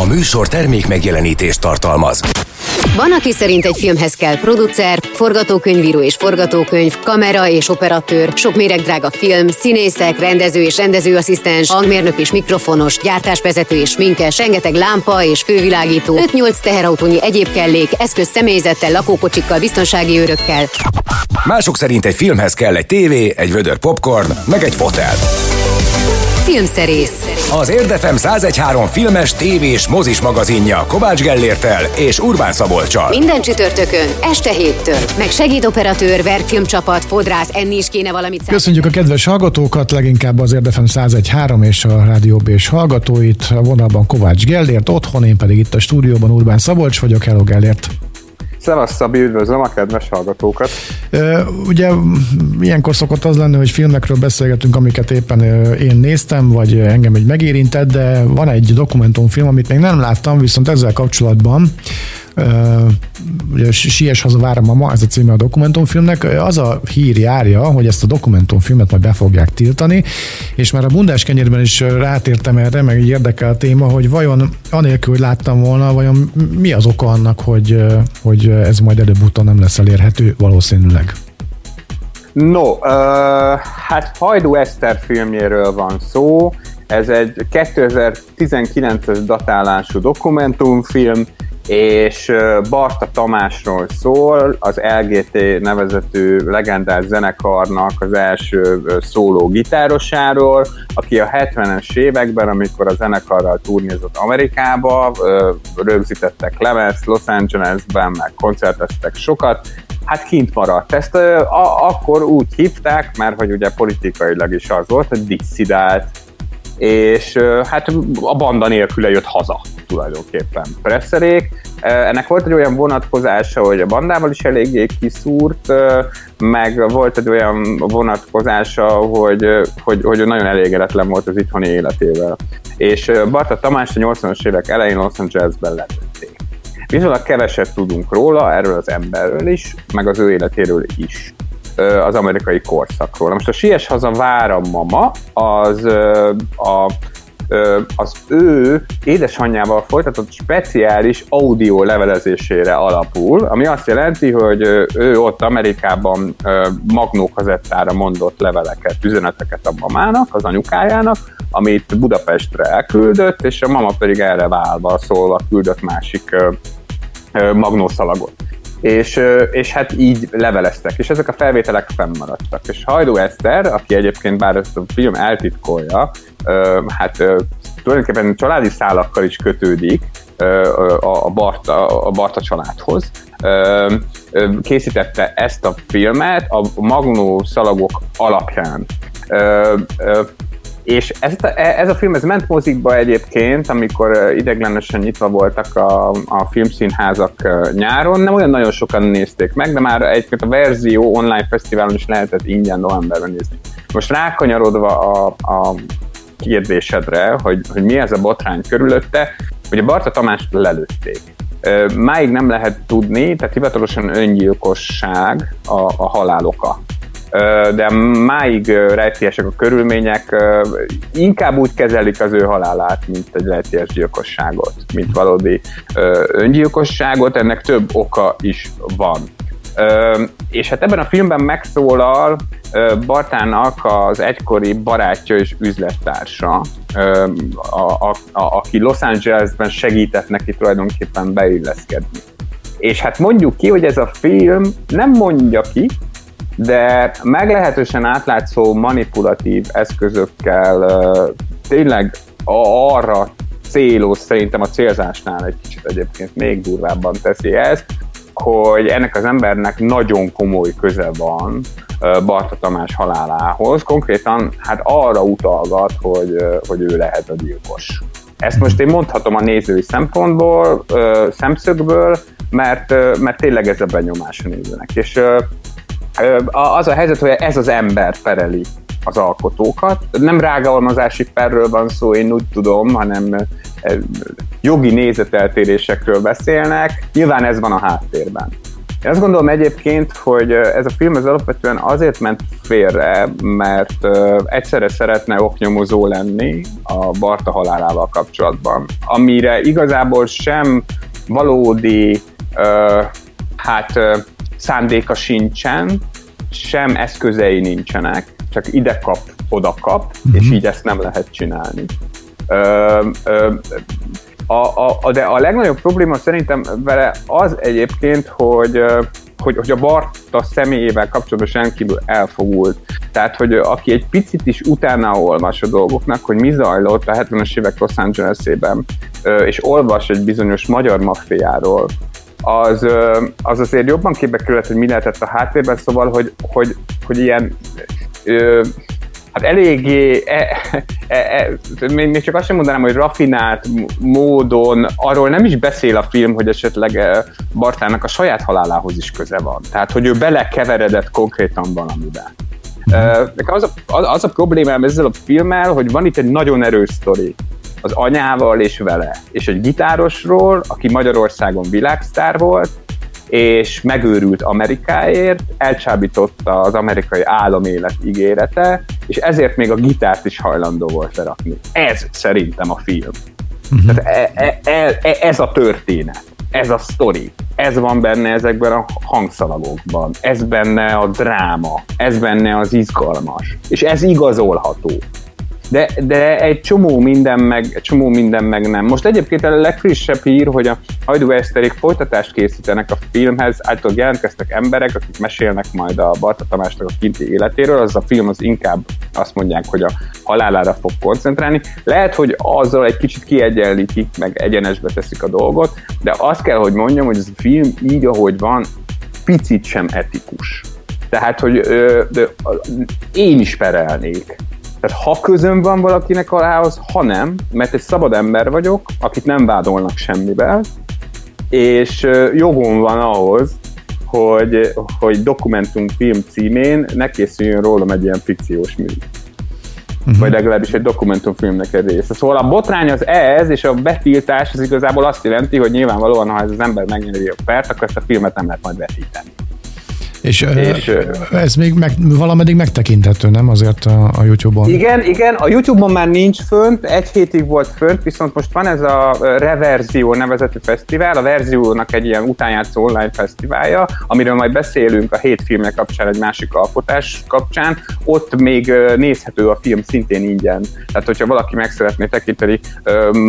A műsor termék megjelenítést tartalmaz. Van, aki szerint egy filmhez kell producer, forgatókönyvíró és forgatókönyv, kamera és operatőr, sok méregdrága film, színészek, rendező és rendezőasszisztens, hangmérnök és mikrofonos, gyártásvezető és sminkes, rengeteg lámpa és fővilágító, 5-8 teherautónyi egyéb kellék, eszköz személyzettel, lakókocsikkal, biztonsági őrökkel. Mások szerint egy filmhez kell egy tévé, egy vödör popcorn, meg egy fotel. Filmszerész. Az Érdefem 1013 filmes, tévés, mozis magazinja Kovács Gellértel és Urbán Szabolcsal. Minden csütörtökön, este héttől. Meg segédoperatőr, verkfilmcsapat, fodrász, enni is kéne valamit. Köszönjük a kedves hallgatókat, leginkább az Érdefem 1013 és a Rádió és hallgatóit. A vonalban Kovács Gellért, otthon, én pedig itt a stúdióban Urbán Szabolcs vagyok. Hello Gellért! Szevasz Szabi, üdvözlöm a kedves hallgatókat! Ugye ilyenkor szokott az lenni, hogy filmekről beszélgetünk, amiket éppen én néztem, vagy engem egy megérintett, de van egy dokumentumfilm, amit még nem láttam, viszont ezzel kapcsolatban ugye Sies haza vár a mama, ez a címe a dokumentumfilmnek, az a hír járja, hogy ezt a dokumentumfilmet majd be fogják tiltani, és már a bundás kenyérben is rátértem erre, meg így érdekel a téma, hogy vajon anélkül, hogy láttam volna, vajon mi az oka annak, hogy, hogy ez majd előbb-utóbb nem lesz elérhető valószínűleg. No, uh, hát Hajdú Eszter filmjéről van szó, ez egy 2019-es datálású dokumentumfilm, és Barta Tamásról szól, az LGT nevezetű legendás zenekarnak az első szóló gitárosáról, aki a 70-es években, amikor a zenekarral turnézott Amerikába, rögzítettek lemez Los Angelesben, meg koncerteztek sokat, hát kint maradt. Ezt a, akkor úgy hívták, mert hogy ugye politikailag is az volt, hogy disszidált, és hát a banda nélküle jött haza tulajdonképpen presszerék. Ennek volt egy olyan vonatkozása, hogy a bandával is eléggé kiszúrt, meg volt egy olyan vonatkozása, hogy, hogy, hogy nagyon elégedetlen volt az itthoni életével. És Barta Tamás a 80-as évek elején Los Angelesben lettették. Viszonylag keveset tudunk róla, erről az emberről is, meg az ő életéről is az amerikai korszakról. Most a Sies haza vára mama, az a az ő édesanyjával folytatott speciális audio levelezésére alapul, ami azt jelenti, hogy ő ott Amerikában magnókazettára mondott leveleket, üzeneteket a mamának, az anyukájának, amit Budapestre elküldött, és a mama pedig erre válva szólva küldött másik magnószalagot és, és hát így leveleztek, és ezek a felvételek fennmaradtak. És Hajdó Eszter, aki egyébként bár ezt a film eltitkolja, hát tulajdonképpen családi szálakkal is kötődik a Barta, a Barta családhoz, készítette ezt a filmet a Magnó szalagok alapján. És ez, ez a film ez ment mozikba egyébként, amikor ideglenesen nyitva voltak a, a filmszínházak nyáron. Nem olyan nagyon sokan nézték meg, de már egyébként a verzió online fesztiválon is lehetett ingyen novemberben nézni. Most rákanyarodva a, a kérdésedre, hogy, hogy mi ez a botrány körülötte, ugye Barta Tamást lelőtték. Máig nem lehet tudni, tehát hivatalosan öngyilkosság a, a haláloka de máig rejtélyesek a körülmények, inkább úgy kezelik az ő halálát, mint egy rejtélyes gyilkosságot, mint valódi öngyilkosságot, ennek több oka is van. És hát ebben a filmben megszólal Bartának az egykori barátja és üzlettársa, aki Los Angelesben segített neki tulajdonképpen beilleszkedni. És hát mondjuk ki, hogy ez a film nem mondja ki, de meglehetősen átlátszó manipulatív eszközökkel tényleg arra célos, szerintem a célzásnál egy kicsit egyébként még durvábban teszi ezt, hogy ennek az embernek nagyon komoly köze van Barta Tamás halálához, konkrétan hát arra utalgat, hogy, hogy ő lehet a gyilkos. Ezt most én mondhatom a nézői szempontból, szemszögből, mert, mert tényleg ez a benyomás a nézőnek. És az a helyzet, hogy ez az ember pereli az alkotókat. Nem rágalmazási perről van szó, én úgy tudom, hanem jogi nézeteltérésekről beszélnek. Nyilván ez van a háttérben. Én azt gondolom egyébként, hogy ez a film az alapvetően azért ment félre, mert egyszerre szeretne oknyomozó lenni a Barta halálával kapcsolatban, amire igazából sem valódi hát szándéka sincsen, sem eszközei nincsenek, csak ide kap, oda kap, uh-huh. és így ezt nem lehet csinálni. Ö, ö, a, a, de a legnagyobb probléma szerintem vele az egyébként, hogy hogy, hogy a Barta személyével kapcsolatban rendkívül elfogult. Tehát, hogy aki egy picit is utána olvas a dolgoknak, hogy mi zajlott a 70-es évek Los Angeles-ében, és olvas egy bizonyos magyar maffiáról, az, az azért jobban képbe került, hogy mi lehetett a háttérben, szóval, hogy, hogy, hogy ilyen hát eléggé, e, e, e, még csak azt sem mondanám, hogy rafinált módon, arról nem is beszél a film, hogy esetleg Bartának a saját halálához is köze van. Tehát, hogy ő belekeveredett konkrétan valamiben. Nekem az a, az a problémám ezzel a filmmel, hogy van itt egy nagyon erős sztori az anyával és vele, és egy gitárosról, aki Magyarországon világsztár volt, és megőrült Amerikáért, elcsábította az amerikai álomélet ígérete, és ezért még a gitárt is hajlandó volt lerakni. Ez szerintem a film. Uh-huh. Tehát e, e, e, e, ez a történet, ez a sztori, ez van benne ezekben a hangszalagokban, ez benne a dráma, ez benne az izgalmas, és ez igazolható de, de egy csomó minden meg, csomó minden meg nem. Most egyébként a legfrissebb hír, hogy a Hajdú Eszterik folytatást készítenek a filmhez, által jelentkeztek emberek, akik mesélnek majd a Barta Tamásnak a kinti életéről, az a film az inkább azt mondják, hogy a halálára fog koncentrálni. Lehet, hogy azzal egy kicsit kiegyenlítik, meg egyenesbe teszik a dolgot, de azt kell, hogy mondjam, hogy ez a film így, ahogy van, picit sem etikus. Tehát, hogy ö, ö, én is perelnék tehát ha közön van valakinek alához, ha nem, mert egy szabad ember vagyok, akit nem vádolnak semmivel, és jogom van ahhoz, hogy, hogy dokumentumfilm címén ne készüljön rólam egy ilyen fikciós mű. Uh-huh. Vagy legalábbis egy dokumentumfilmnek egy része. Szóval a botrány az ez, és a betiltás az igazából azt jelenti, hogy nyilvánvalóan, ha ez az ember megnyeri a pert, akkor ezt a filmet nem lehet majd vetíteni. És, és ez még meg, valameddig megtekinthető, nem azért a, a YouTube-on? Igen, igen, a YouTube-on már nincs fönt, egy hétig volt fönt, viszont most van ez a Reverzió nevezetű fesztivál, a Verziónak egy ilyen utánjátszó online fesztiválja, amiről majd beszélünk a hét filmek kapcsán, egy másik alkotás kapcsán, ott még nézhető a film szintén ingyen. Tehát, hogyha valaki meg szeretné tekinteni,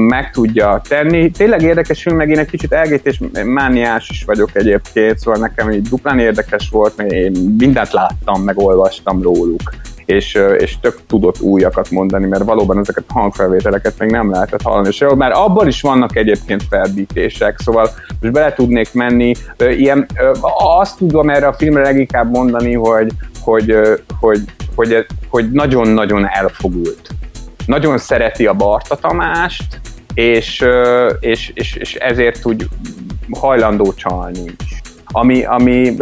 meg tudja tenni. Tényleg érdekes film, meg én egy kicsit elgét mániás is vagyok egyébként, szóval nekem így duplán érdekes volt, volt, én mindent láttam, meg olvastam róluk és, és tök tudott újakat mondani, mert valóban ezeket a hangfelvételeket még nem lehetett hallani. És már abban is vannak egyébként ferdítések, szóval most bele tudnék menni. Ilyen, azt tudom erre a filmre leginkább mondani, hogy, hogy, hogy, hogy, hogy nagyon-nagyon elfogult. Nagyon szereti a Barta Tamást, és, és, és, és ezért úgy hajlandó csalni is ami, ami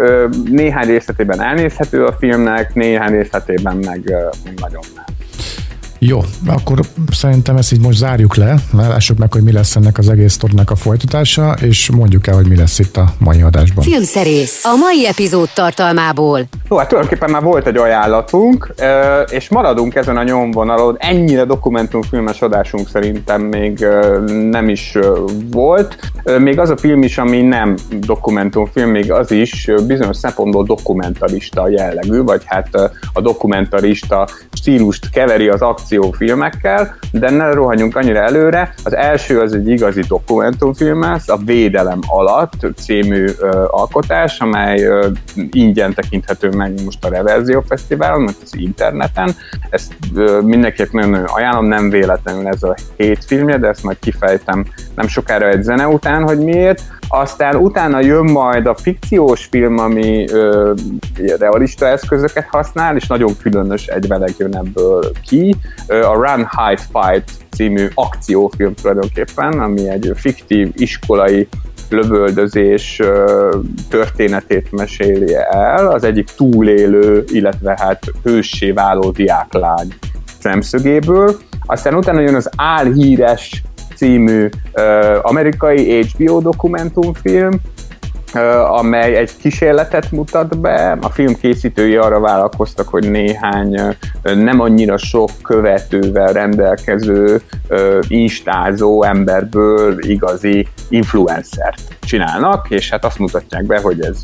néhány részletében elnézhető a filmnek, néhány részletében meg ö, nagyon nem. Jó, akkor szerintem ezt így most zárjuk le, lássuk meg, hogy mi lesz ennek az egész sztorinak a folytatása, és mondjuk el, hogy mi lesz itt a mai adásban. Filmszerész a mai epizód tartalmából. Jó, hát tulajdonképpen már volt egy ajánlatunk, és maradunk ezen a nyomvonalon. Ennyire dokumentumfilmes adásunk szerintem még nem is volt. Még az a film is, ami nem dokumentumfilm, még az is bizonyos szempontból dokumentarista jellegű, vagy hát a dokumentarista stílust keveri az akciófilmekkel, de ne rohanjunk annyira előre. Az első az egy igazi dokumentumfilm lesz, a Védelem alatt című ö, alkotás, amely ö, ingyen tekinthető meg most a Reverzió Fesztiválon, mert az interneten. Ezt ö, mindenkinek nagyon-nagyon ajánlom, nem véletlenül ez a hét filmje, de ezt majd kifejtem nem sokára egy zene után, hogy miért. Aztán utána jön majd a fikciós film, ami ö, realista eszközöket használ, és nagyon különös egyveleg jön ebből ki. A Run, Hide, Fight című akciófilm tulajdonképpen, ami egy fiktív iskolai lövöldözés történetét meséli el, az egyik túlélő, illetve hát hőssé váló diáklány szemszögéből. Aztán utána jön az álhíres című amerikai HBO dokumentumfilm, amely egy kísérletet mutat be. A film készítői arra vállalkoztak, hogy néhány nem annyira sok követővel rendelkező instázó emberből igazi influencert csinálnak, és hát azt mutatják be, hogy ez,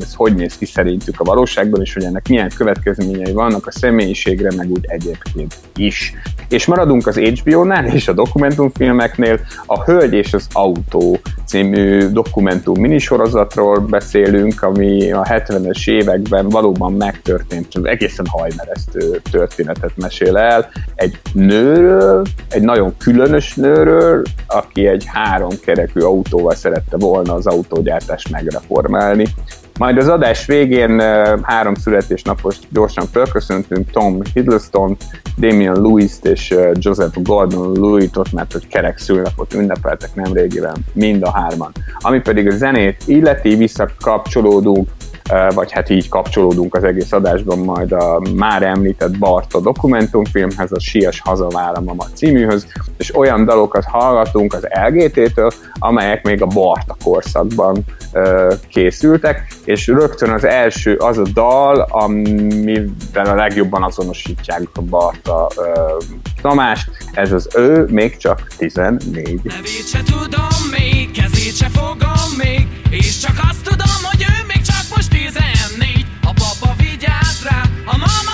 ez hogy néz ki szerintük a valóságban, és hogy ennek milyen következményei vannak a személyiségre, meg úgy egyébként is. És maradunk az HBO-nál és a dokumentumfilmeknél, a Hölgy és az Autó című dokumentum minisorozatról beszélünk, ami a 70-es években valóban megtörtént, egészen hajmeresztő történetet mesél el. Egy nőről, egy nagyon különös nőről, aki egy háromkerekű autóval szerette volna az autógyártást megreformálni. Majd az adás végén három születésnapos gyorsan felköszöntünk Tom Hiddleston, Damian Lewis-t és Joseph Gordon-Lewitt-ot, mert hogy kerek szülnapot ünnepeltek nemrégiben mind a hárman. Ami pedig a zenét illeti, visszakapcsolódunk vagy hát így kapcsolódunk az egész adásban majd a már említett Barta dokumentumfilmhez, a Sies Hazaváramama címűhöz, és olyan dalokat hallgatunk az LGT-től, amelyek még a Barta korszakban készültek, és rögtön az első az a dal, amivel a legjobban azonosítják a Barta Tamást, ez az ő még csak 14. Nevét se tudom még, kezét se fogom még, és csak azt tudom, vigyáz rá, a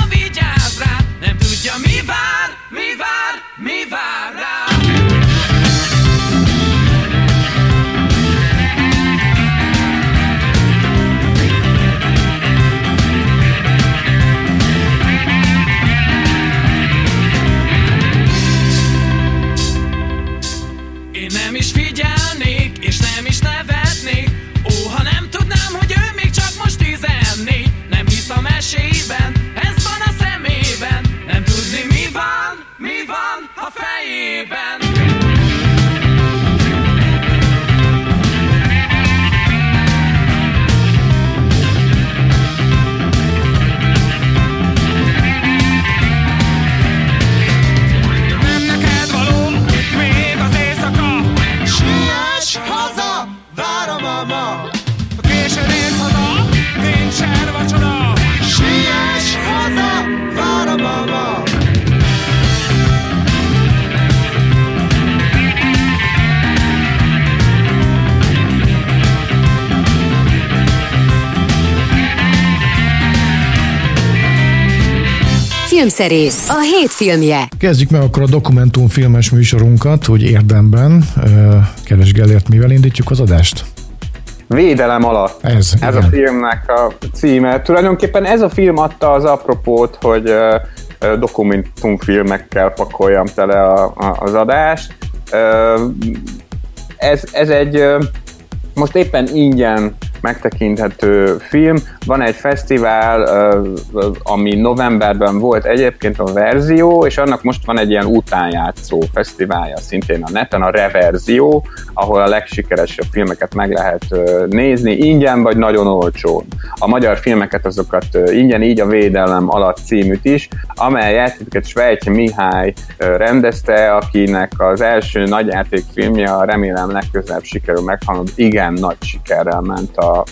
Filmszerész, a hét filmje. Kezdjük meg akkor a dokumentumfilmes műsorunkat, úgy érdemben. Kedves Gellért, mivel indítjuk az adást? Védelem alatt. Ez, ez a filmnek a címe. Tulajdonképpen ez a film adta az apropót, hogy dokumentumfilmekkel pakoljam tele a, a, az adást. Ez, ez egy most éppen ingyen megtekinthető film. Van egy fesztivál, ami novemberben volt egyébként a verzió, és annak most van egy ilyen utánjátszó fesztiválja szintén a neten, a Reverzió, ahol a legsikeresebb filmeket meg lehet nézni, ingyen vagy nagyon olcsón. A magyar filmeket azokat ingyen, így a Védelem alatt címűt is, amelyet Svejtje Mihály rendezte, akinek az első nagyjátékfilmje, remélem legközelebb sikerül meghalnod, igen nagy sikerrel ment a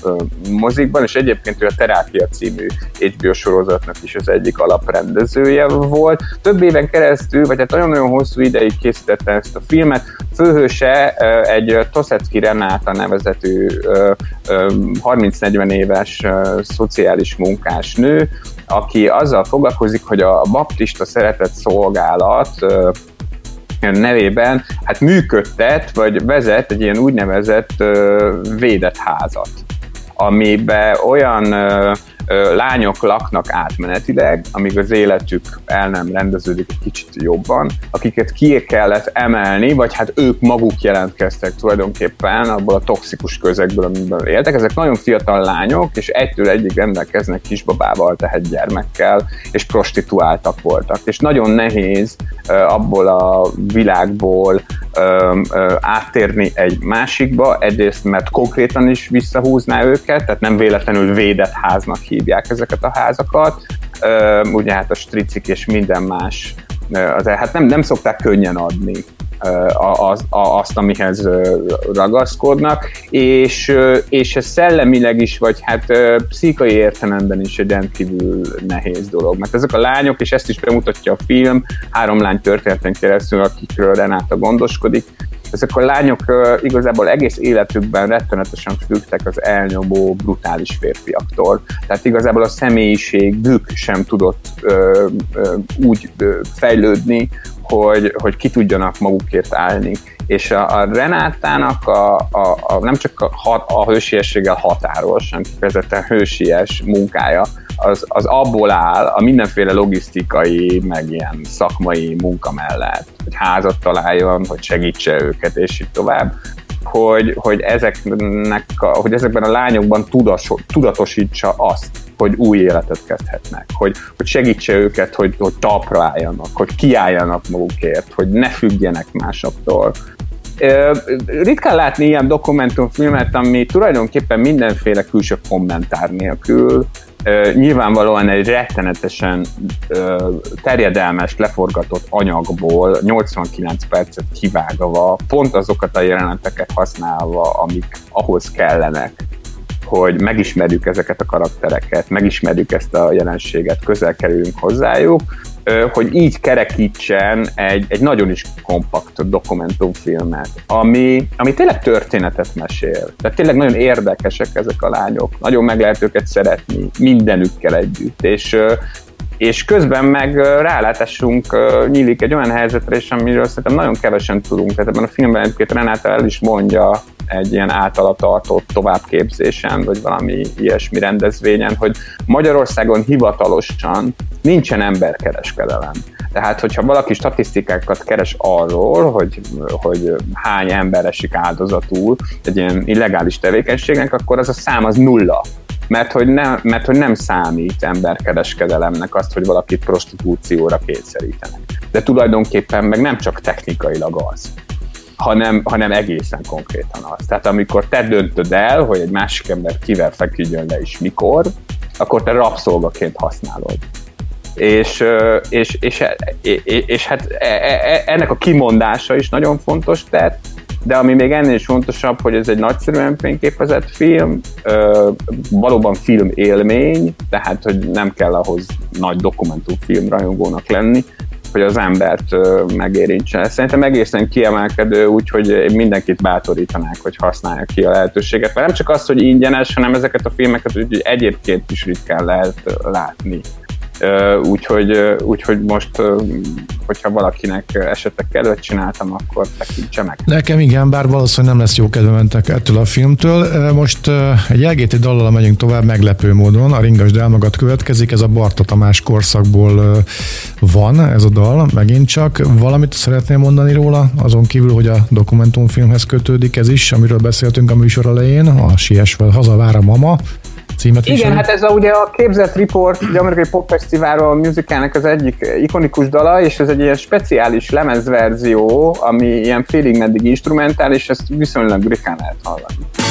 mozikban, és egyébként ő a Terápia című HBO sorozatnak is az egyik alaprendezője volt. Több éven keresztül, vagy hát nagyon-nagyon hosszú ideig készítette ezt a filmet. Főhőse egy Toszecki Renáta nevezetű 30-40 éves szociális munkás nő, aki azzal foglalkozik, hogy a baptista szeretett szolgálat nevében hát működtet, vagy vezet egy ilyen úgynevezett védett házat amiben olyan lányok laknak átmenetileg, amíg az életük el nem rendeződik egy kicsit jobban, akiket ki kellett emelni, vagy hát ők maguk jelentkeztek tulajdonképpen abból a toxikus közegből, amiben éltek. Ezek nagyon fiatal lányok, és egytől egyig rendelkeznek kisbabával, tehát gyermekkel, és prostituáltak voltak. És nagyon nehéz abból a világból áttérni egy másikba, egyrészt mert konkrétan is visszahúzná őket, tehát nem véletlenül védett háznak hívják ezeket a házakat, ugye hát a stricik és minden más, azért hát nem, nem szokták könnyen adni az, azt, amihez ragaszkodnak, és, és ez szellemileg is, vagy hát pszikai értelemben is egy rendkívül nehéz dolog, mert ezek a lányok, és ezt is bemutatja a film, három lány történeten keresztül, akikről Renáta gondoskodik, ezek a lányok igazából egész életükben rettenetesen függtek az elnyomó, brutális férfiaktól. Tehát igazából a személyiségük sem tudott ö, ö, úgy ö, fejlődni, hogy, hogy ki tudjanak magukért állni. És a, a Renátának a, a, a, nem csak a, a hősiességgel határos, hanem kifejezetten hősies munkája, az, az abból áll a mindenféle logisztikai, meg ilyen szakmai munka mellett, hogy házat találjon, hogy segítse őket, és így tovább, hogy, hogy, ezeknek, hogy ezekben a lányokban tudas, tudatosítsa azt, hogy új életet kezdhetnek, hogy, hogy segítse őket, hogy, hogy talpra álljanak, hogy kiálljanak magukért, hogy ne függjenek másoktól. Ritkán látni ilyen dokumentumfilmet, ami tulajdonképpen mindenféle külső kommentár nélkül nyilvánvalóan egy rettenetesen terjedelmes, leforgatott anyagból 89 percet kivágva, pont azokat a jeleneteket használva, amik ahhoz kellenek, hogy megismerjük ezeket a karaktereket, megismerjük ezt a jelenséget, közel kerülünk hozzájuk, hogy így kerekítsen egy, egy nagyon is kompakt dokumentumfilmet, ami, ami tényleg történetet mesél. Tehát tényleg nagyon érdekesek ezek a lányok, nagyon meg lehet őket szeretni mindenükkel együtt, és és közben meg rálátásunk nyílik egy olyan helyzetre is, amiről szerintem nagyon kevesen tudunk. Tehát ebben a filmben egyébként Renáta el is mondja egy ilyen általatartott továbbképzésen, vagy valami ilyesmi rendezvényen, hogy Magyarországon hivatalosan nincsen emberkereskedelem. Tehát, hogyha valaki statisztikákat keres arról, hogy, hogy hány ember esik áldozatul egy ilyen illegális tevékenységnek, akkor az a szám az nulla mert hogy, nem, mert hogy nem számít emberkereskedelemnek azt, hogy valakit prostitúcióra kényszerítenek. De tulajdonképpen meg nem csak technikailag az, hanem, hanem egészen konkrétan az. Tehát amikor te döntöd el, hogy egy másik ember kivel feküdjön le és mikor, akkor te rabszolgaként használod. És, és, és, és, és hát e, e, e, ennek a kimondása is nagyon fontos tett, de ami még ennél is fontosabb, hogy ez egy nagyszerűen fényképezett film, valóban film élmény, tehát hogy nem kell ahhoz nagy dokumentumfilm rajongónak lenni, hogy az embert megérintse. Szerintem egészen kiemelkedő, úgyhogy mindenkit bátorítanák, hogy használja ki a lehetőséget. Mert nem csak az, hogy ingyenes, hanem ezeket a filmeket úgy egyébként is ritkán lehet látni. Úgyhogy, úgyhogy most, hogyha valakinek esetleg kedvet csináltam, akkor tekintse meg. Nekem igen, bár valószínűleg nem lesz jó kedvementek ettől a filmtől. Most egy LGT dallal megyünk tovább meglepő módon. A Ringas Delmagat következik, ez a Barta Tamás korszakból van ez a dal, megint csak. Valamit szeretném mondani róla, azon kívül, hogy a dokumentumfilmhez kötődik ez is, amiről beszéltünk a műsor elején, a Siesvel Hazavár a Mama, címet Igen, hát ez a, ugye a képzett report, ugye amerikai pop fesztiválról a musicalnek az egyik ikonikus dala, és ez egy ilyen speciális lemezverzió, ami ilyen félig meddig instrumentális, ezt viszonylag ritkán lehet hallani.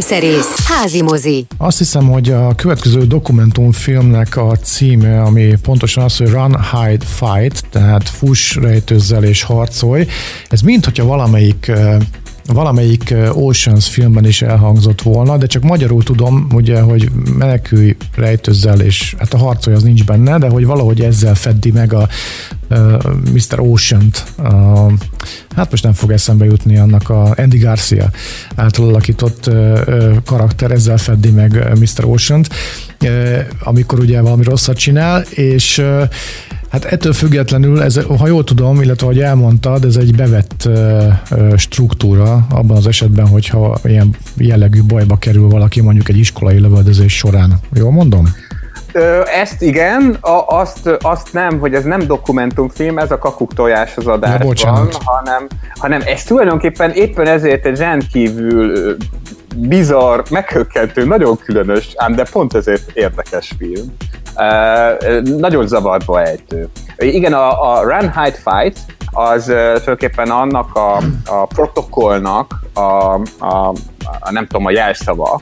Filmszerész, házi mozi. Azt hiszem, hogy a következő dokumentumfilmnek a címe, ami pontosan az, hogy Run, Hide, Fight, tehát fuss, rejtőzzel és harcolj. Ez mint, hogyha valamelyik valamelyik Oceans filmben is elhangzott volna, de csak magyarul tudom, ugye, hogy menekülj rejtőzzel, és hát a harcolj az nincs benne, de hogy valahogy ezzel feddi meg a Mr. Ocean-t, hát most nem fog eszembe jutni annak a Andy Garcia által alakított karakter, ezzel feddi meg Mr. Ocean-t, amikor ugye valami rosszat csinál, és Hát ettől függetlenül, ez, ha jól tudom, illetve ahogy elmondtad, ez egy bevett struktúra abban az esetben, hogyha ilyen jellegű bajba kerül valaki mondjuk egy iskolai lövöldözés során. Jól mondom? Ezt igen, a, azt, azt nem, hogy ez nem dokumentumfilm, ez a kakuk tojás az adásban, ja, hanem, hanem ez tulajdonképpen éppen ezért egy rendkívül bizarr, meghökkentő, nagyon különös, ám de pont ezért érdekes film. Uh, nagyon zavarba ejtő. Igen, a, a Run, Hide, Fight az uh, tulajdonképpen annak a, a protokollnak a, a, a, nem tudom, a jelszava,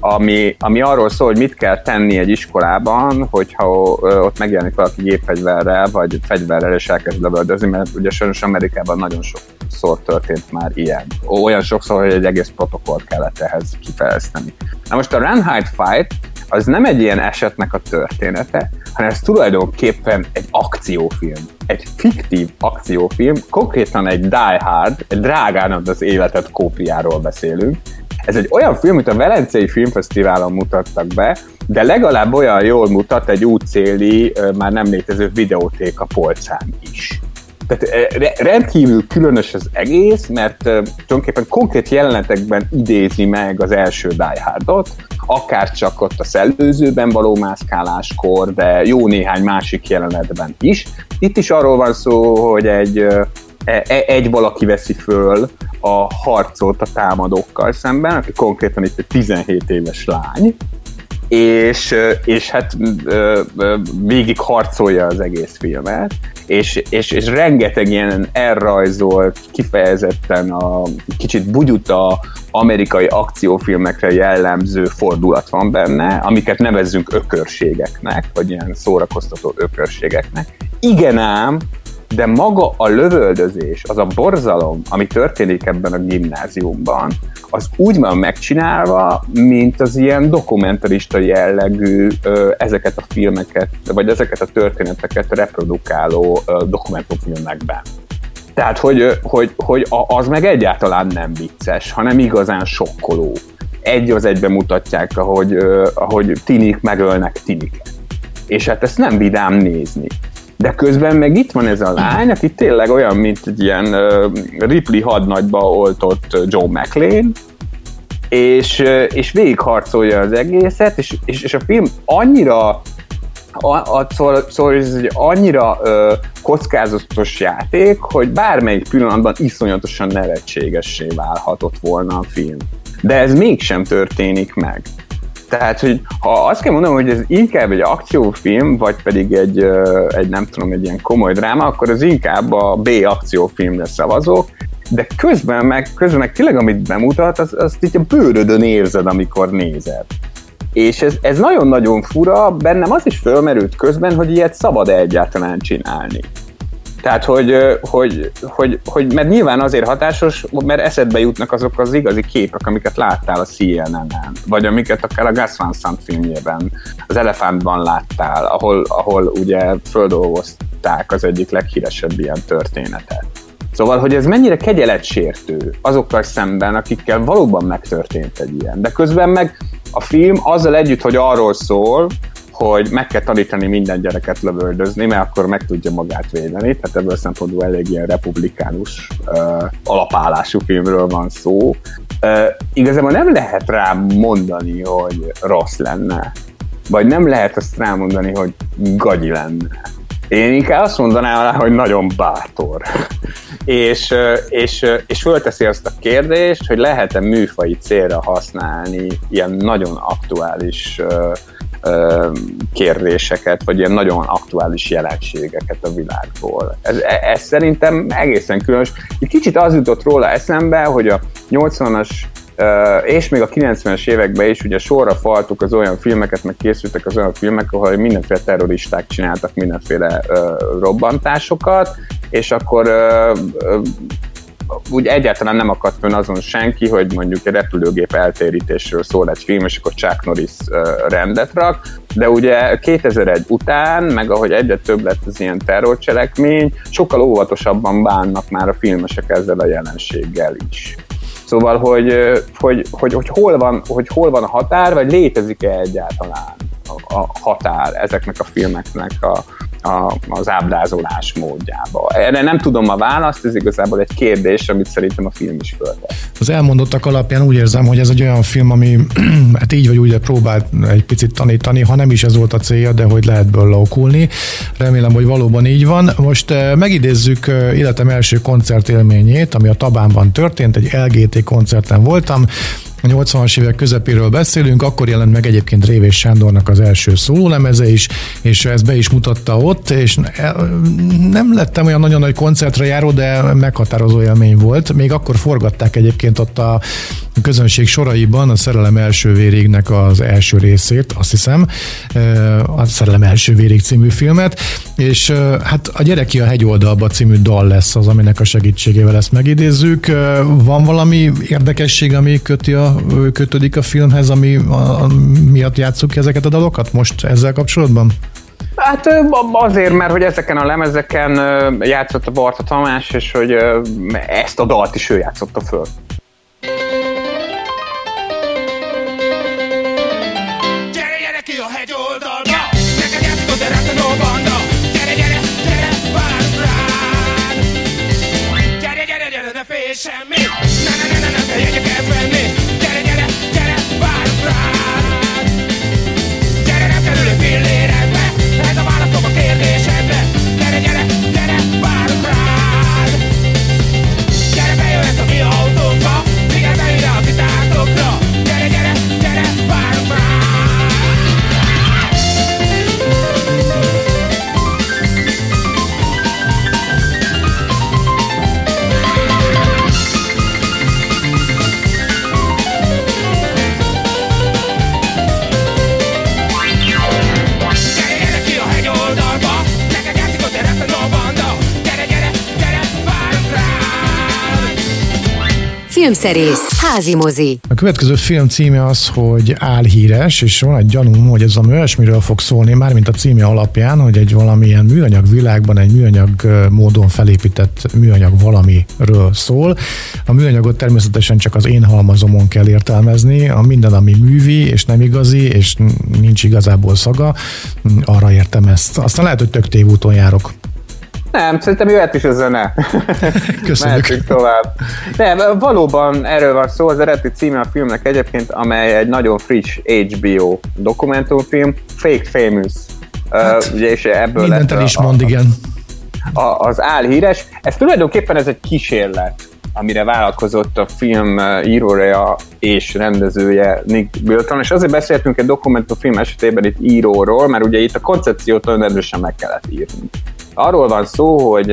ami, ami arról szól, hogy mit kell tenni egy iskolában, hogyha ott megjelenik valaki gépfegyverrel, vagy fegyverrel, és elkezd lövöldözni, mert ugye sajnos Amerikában nagyon sokszor történt már ilyen. Olyan sokszor, hogy egy egész protokollt kellett ehhez kifejezteni. Na most a Run, Hide, Fight az nem egy ilyen esetnek a története, hanem ez tulajdonképpen egy akciófilm. Egy fiktív akciófilm, konkrétan egy Die Hard, egy drágán az életet kópiáról beszélünk, ez egy olyan film, amit a Velencei Filmfesztiválon mutattak be, de legalább olyan jól mutat egy útszéli, már nem létező videóték a polcán is. Tehát rendkívül különös az egész, mert tulajdonképpen konkrét jelenetekben idézi meg az első Die Hardot, akár csak ott a szellőzőben való mászkáláskor, de jó néhány másik jelenetben is. Itt is arról van szó, hogy egy, egy valaki veszi föl a harcot a támadókkal szemben, aki konkrétan itt egy 17 éves lány, és, és hát végig harcolja az egész filmet, és, és, és rengeteg ilyen elrajzolt, kifejezetten a kicsit bugyuta amerikai akciófilmekre jellemző fordulat van benne, amiket nevezzünk ökörségeknek, vagy ilyen szórakoztató ökörségeknek. Igen ám, de maga a lövöldözés, az a borzalom, ami történik ebben a gimnáziumban, az úgy van megcsinálva, mint az ilyen dokumentarista jellegű ezeket a filmeket, vagy ezeket a történeteket reprodukáló dokumentumfilmekben. Tehát, hogy, hogy, hogy az meg egyáltalán nem vicces, hanem igazán sokkoló. Egy az egyben mutatják, ahogy, ahogy tinik megölnek tiniket. És hát ezt nem vidám nézni. De közben meg itt van ez a lány, aki tényleg olyan, mint egy ilyen uh, Ripley hadnagyba oltott Joe McLean, és, és végigharcolja az egészet, és, és, és a film annyira a, a, szóval, szóval ez egy annyira ö, kockázatos játék, hogy bármelyik pillanatban iszonyatosan nevetségessé válhatott volna a film. De ez mégsem történik meg. Tehát, hogy ha azt kell mondanom, hogy ez inkább egy akciófilm, vagy pedig egy, egy nem tudom, egy ilyen komoly dráma, akkor az inkább a B akciófilmre szavazok, de közben meg, közben meg tényleg, amit bemutat, az, azt így a bőrödön érzed, amikor nézed. És ez, ez nagyon-nagyon fura, bennem az is fölmerült közben, hogy ilyet szabad-e egyáltalán csinálni. Tehát, hogy, hogy, hogy, hogy, mert nyilván azért hatásos, mert eszedbe jutnak azok az igazi képek, amiket láttál a CNN-en, vagy amiket akár a Gus Van Sant filmjében, az Elefántban láttál, ahol, ahol ugye földolgozták az egyik leghíresebb ilyen történetet. Szóval, hogy ez mennyire kegyeletsértő azokkal szemben, akikkel valóban megtörtént egy ilyen. De közben meg a film azzal együtt, hogy arról szól, hogy meg kell tanítani minden gyereket lövöldözni, mert akkor meg tudja magát védeni, tehát ebből szempontból elég ilyen republikánus uh, alapállású filmről van szó. Uh, igazából nem lehet rá mondani, hogy rossz lenne, vagy nem lehet azt rámondani, hogy gagyi lenne. Én inkább azt mondanám rá, hogy nagyon bátor. és, és, és fölteszi azt a kérdést, hogy lehet-e műfai célra használni ilyen nagyon aktuális kérdéseket, vagy ilyen nagyon aktuális jelenségeket a világból. Ez, ez szerintem egészen különös. Egy kicsit az jutott róla eszembe, hogy a 80-as és még a 90-es években is ugye sorra faltuk az olyan filmeket, meg készültek az olyan filmek, ahol mindenféle terroristák csináltak mindenféle robbantásokat, és akkor úgy egyáltalán nem akadt fönn azon senki, hogy mondjuk egy repülőgép eltérítésről szól egy film, és akkor Chuck Norris rendet rak, De ugye 2001 után, meg ahogy egyre több lett az ilyen terrorcselekmény, sokkal óvatosabban bánnak már a filmesek ezzel a jelenséggel is. Szóval, hogy, hogy, hogy, hogy, hol, van, hogy hol van a határ, vagy létezik-e egyáltalán a, határ ezeknek a filmeknek a, a, az ábrázolás módjába. Erre nem tudom a választ, ez igazából egy kérdés, amit szerintem a film is föltesz. Az elmondottak alapján úgy érzem, hogy ez egy olyan film, ami hát így vagy úgy próbált egy picit tanítani, ha nem is ez volt a célja, de hogy lehet belőle okulni. Remélem, hogy valóban így van. Most eh, megidézzük eh, életem első koncertélményét, ami a Tabánban történt, egy LGT koncerten voltam, a 80-as évek közepéről beszélünk, akkor jelent meg egyébként Révés Sándornak az első szólólemeze is, és ezt be is mutatta ott, és nem lettem olyan nagyon nagy koncertre járó, de meghatározó élmény volt. Még akkor forgatták egyébként ott a közönség soraiban a Szerelem első vérégnek az első részét, azt hiszem, a Szerelem első vérig című filmet, és hát a Gyereki a hegyoldalba című dal lesz az, aminek a segítségével ezt megidézzük. Van valami érdekesség, ami köti a kötődik a filmhez, ami a, a, miatt játsszuk ki ezeket a dalokat most ezzel kapcsolatban? Hát azért, mert hogy ezeken a lemezeken játszott a Barta Tamás, és hogy ezt a dalt is ő játszotta föl. Filmszerész, házi mozi. A következő film címe az, hogy álhíres, és van egy gyanúm, hogy ez a olyasmiről fog szólni, mármint a címe alapján, hogy egy valamilyen műanyag világban egy műanyag módon felépített műanyag valamiről szól. A műanyagot természetesen csak az én halmazomon kell értelmezni, a minden, ami művi, és nem igazi, és nincs igazából szaga, arra értem ezt. Aztán lehet, hogy tök tévúton járok. Nem, szerintem jöhet is a zene. Köszönjük. Mehetünk tovább. Nem, valóban erről van szó, az eredeti címe a filmnek egyébként, amely egy nagyon friss HBO dokumentumfilm, Fake Famous. Hát, uh, ugye, és ebből mindent el is a, mond, igen. A, az álhíres. Ez tulajdonképpen ez egy kísérlet amire vállalkozott a film írója és rendezője Nick Bilton, és azért beszéltünk egy dokumentumfilm esetében itt íróról, mert ugye itt a koncepciót nagyon erősen meg kellett írni. Arról van szó, hogy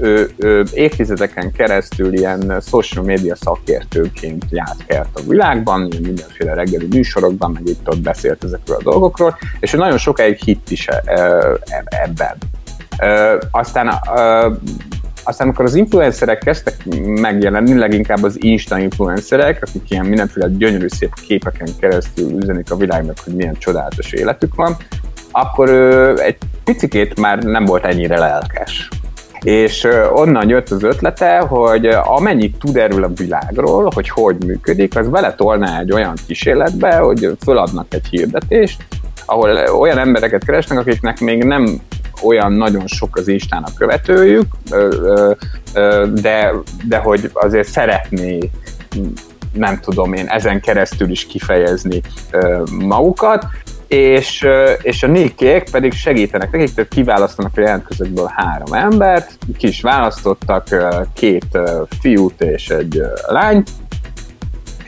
ő, ő évtizedeken keresztül ilyen social media szakértőként járt a világban, mindenféle reggeli műsorokban, meg itt ott beszélt ezekről a dolgokról, és ő nagyon sokáig hitt is ebben. Aztán aztán amikor az influencerek kezdtek megjelenni, leginkább az Insta influencerek, akik ilyen mindenféle gyönyörű szép képeken keresztül üzenik a világnak, hogy milyen csodálatos életük van, akkor ő egy picikét már nem volt ennyire lelkes. És onnan jött az ötlete, hogy amennyit tud erről a világról, hogy hogy működik, az tolná egy olyan kísérletbe, hogy föladnak egy hirdetést, ahol olyan embereket keresnek, akiknek még nem olyan nagyon sok az Instának követőjük, de, de hogy azért szeretné nem tudom én, ezen keresztül is kifejezni magukat, és, és a nikék pedig segítenek nekik, kiválasztanak a jelentkezőkből három embert, ki is választottak két fiút és egy lányt,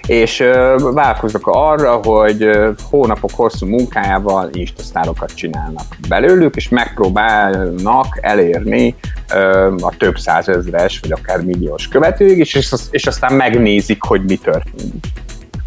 és vállalkoznak arra, hogy hónapok hosszú munkájával instasztárokat csinálnak belőlük, és megpróbálnak elérni a több százezres, vagy akár milliós követőig, és, és aztán megnézik, hogy mi történik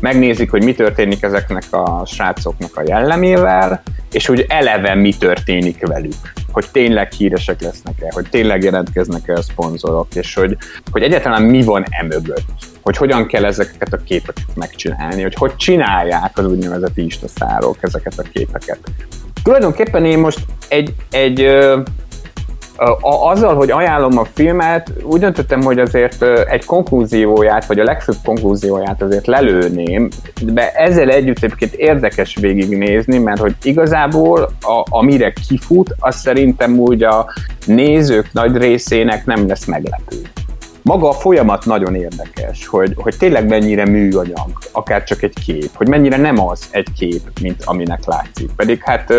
megnézik, hogy mi történik ezeknek a srácoknak a jellemével, és hogy eleve mi történik velük hogy tényleg híresek lesznek-e, hogy tényleg jelentkeznek-e a szponzorok, és hogy, hogy egyáltalán mi van emögött. hogy hogyan kell ezeket a képeket megcsinálni, hogy hogy csinálják az úgynevezett instaszárok ezeket a képeket. Tulajdonképpen én most egy, egy azzal, hogy ajánlom a filmet, úgy döntöttem, hogy azért egy konklúzióját, vagy a legfőbb konklúzióját azért lelőném, de ezzel együtt egyébként érdekes végignézni, mert hogy igazából a, amire kifut, az szerintem úgy a nézők nagy részének nem lesz meglepő. Maga a folyamat nagyon érdekes, hogy, hogy tényleg mennyire műanyag, akár csak egy kép, hogy mennyire nem az egy kép, mint aminek látszik. Pedig hát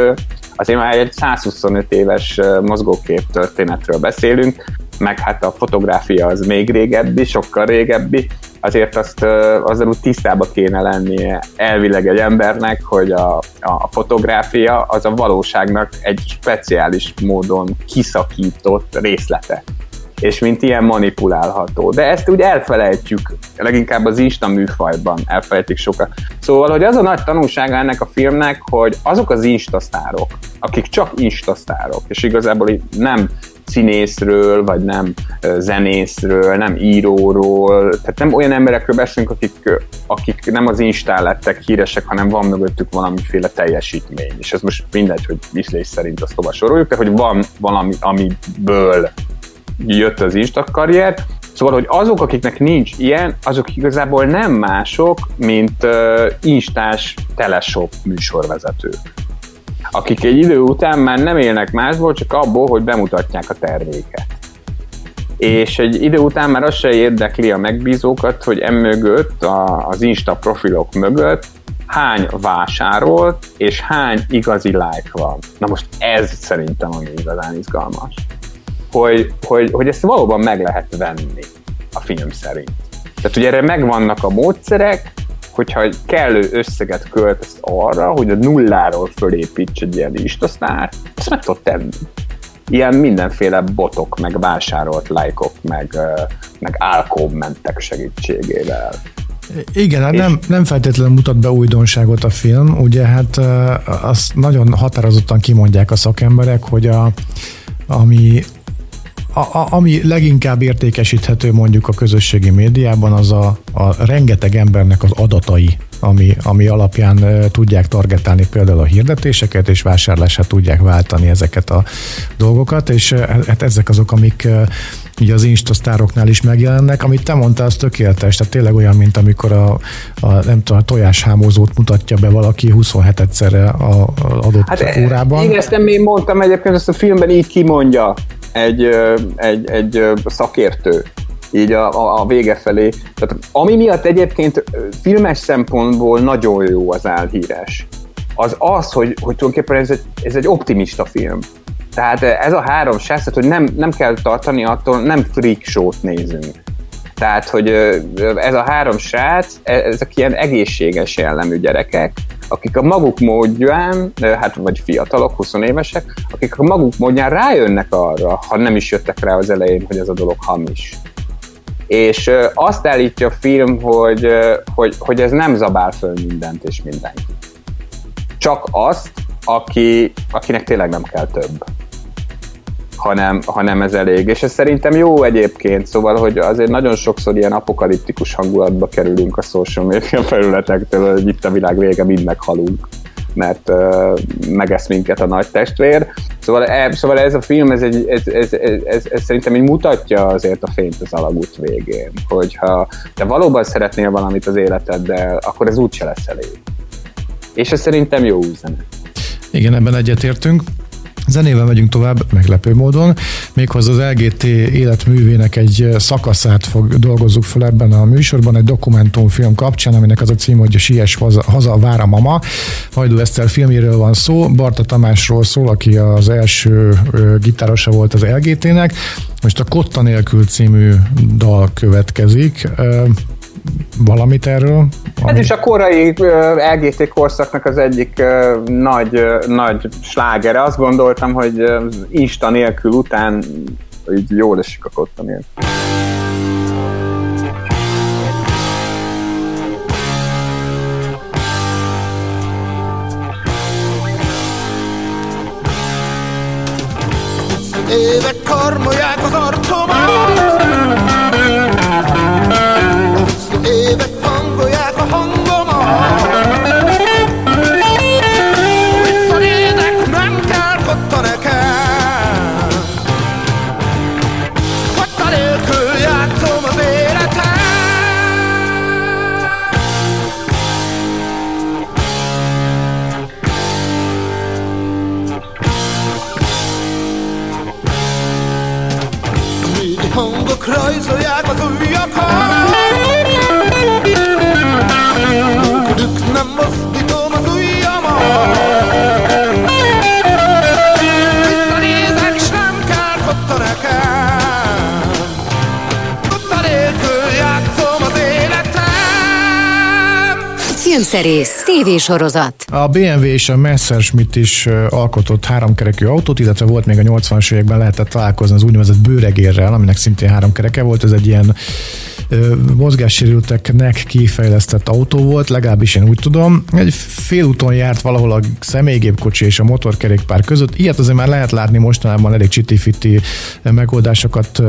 azért már egy 125 éves mozgókép történetről beszélünk, meg hát a fotográfia az még régebbi, sokkal régebbi, azért azt azzal úgy tisztába kéne lennie elvileg egy embernek, hogy a, a fotográfia az a valóságnak egy speciális módon kiszakított részlete és mint ilyen manipulálható. De ezt úgy elfelejtjük, leginkább az Insta műfajban elfelejtik sokat. Szóval, hogy az a nagy tanulsága ennek a filmnek, hogy azok az instasztárok, akik csak instasztárok, és igazából nem színészről, vagy nem zenészről, nem íróról, tehát nem olyan emberekről beszélünk, akik, akik nem az Instán lettek híresek, hanem van mögöttük valamiféle teljesítmény, és ez most mindegy, hogy ízlés szerint azt hova soroljuk, de hogy van valami, amiből jött az Insta karrier, Szóval, hogy azok, akiknek nincs ilyen, azok igazából nem mások, mint uh, instás teleshop műsorvezetők. Akik egy idő után már nem élnek másból, csak abból, hogy bemutatják a terméket. És egy idő után már az se érdekli a megbízókat, hogy emögött, a, az Insta profilok mögött hány vásárolt, és hány igazi like van. Na most ez szerintem ami igazán izgalmas hogy, hogy, hogy ezt valóban meg lehet venni a film szerint. Tehát ugye erre megvannak a módszerek, hogyha kellő összeget költesz arra, hogy a nulláról fölépíts egy ilyen istasztár, ezt meg tudod tenni. Ilyen mindenféle botok, meg vásárolt lájkok, meg, meg álkommentek segítségével. Igen, hát nem, nem feltétlenül mutat be újdonságot a film, ugye hát azt nagyon határozottan kimondják a szakemberek, hogy a, ami a, a, ami leginkább értékesíthető mondjuk a közösségi médiában, az a, a rengeteg embernek az adatai, ami, ami alapján uh, tudják targetálni például a hirdetéseket, és vásárlásra tudják váltani ezeket a dolgokat, és uh, hát ezek azok, amik uh, ugye az instasztároknál is megjelennek, amit te mondtál, az tökéletes, tehát tényleg olyan, mint amikor a, a nem tudom, a tojáshámozót mutatja be valaki 27 egyszerre a, a adott hát, órában. Igen, ezt nem én mondtam egyébként, ezt a filmben így kimondja egy, egy, egy szakértő így a, a, vége felé. Tehát ami miatt egyébként filmes szempontból nagyon jó az álhíres, az az, hogy, hogy tulajdonképpen ez egy, ez egy optimista film. Tehát ez a három srác, hogy nem, nem kell tartani attól, nem freak show-t nézünk. Tehát, hogy ez a három srác, e, ezek ilyen egészséges jellemű gyerekek, akik a maguk módján, hát vagy fiatalok, 20 évesek, akik a maguk módján rájönnek arra, ha nem is jöttek rá az elején, hogy ez a dolog hamis. És azt állítja a film, hogy, hogy, hogy ez nem zabál föl mindent és mindenki. Csak azt, aki, akinek tényleg nem kell több hanem, hanem ez elég. És ez szerintem jó egyébként, szóval, hogy azért nagyon sokszor ilyen apokaliptikus hangulatba kerülünk a social media felületektől, hogy itt a világ vége, mind meghalunk mert uh, megesz minket a nagy testvér. Szóval, e, szóval ez a film, ez, egy, ez, ez, ez, ez, ez szerintem így mutatja azért a fényt az alagút végén, hogyha te valóban szeretnél valamit az életeddel, akkor ez úgyse lesz elég. És ez szerintem jó üzenet. Igen, ebben egyetértünk. Zenével megyünk tovább, meglepő módon. Méghozzá az LGT életművének egy szakaszát fog dolgozzuk fel ebben a műsorban, egy dokumentumfilm kapcsán, aminek az a cím, hogy Sies haza, haza vár a mama. Hajdú Eszter filméről van szó, Barta Tamásról szól, aki az első gitárosa volt az LGT-nek. Most a Kotta nélkül című dal következik valamit erről? Ami... Ez is a korai LGT korszaknak az egyik nagy, nagy slágere. Azt gondoltam, hogy Insta nélkül után így jól esik a kotta nélkül. Évek karmolják az that was a real Filmszerész, tévésorozat. A BMW és a Messerschmitt is alkotott háromkerekű autót, illetve volt még a 80-as években lehetett találkozni az úgynevezett bőregérrel, aminek szintén három kereke volt. Ez egy ilyen mozgássérülteknek kifejlesztett autó volt, legalábbis én úgy tudom. Egy félúton járt valahol a személygépkocsi és a motorkerékpár között. Ilyet azért már lehet látni mostanában elég csitifiti megoldásokat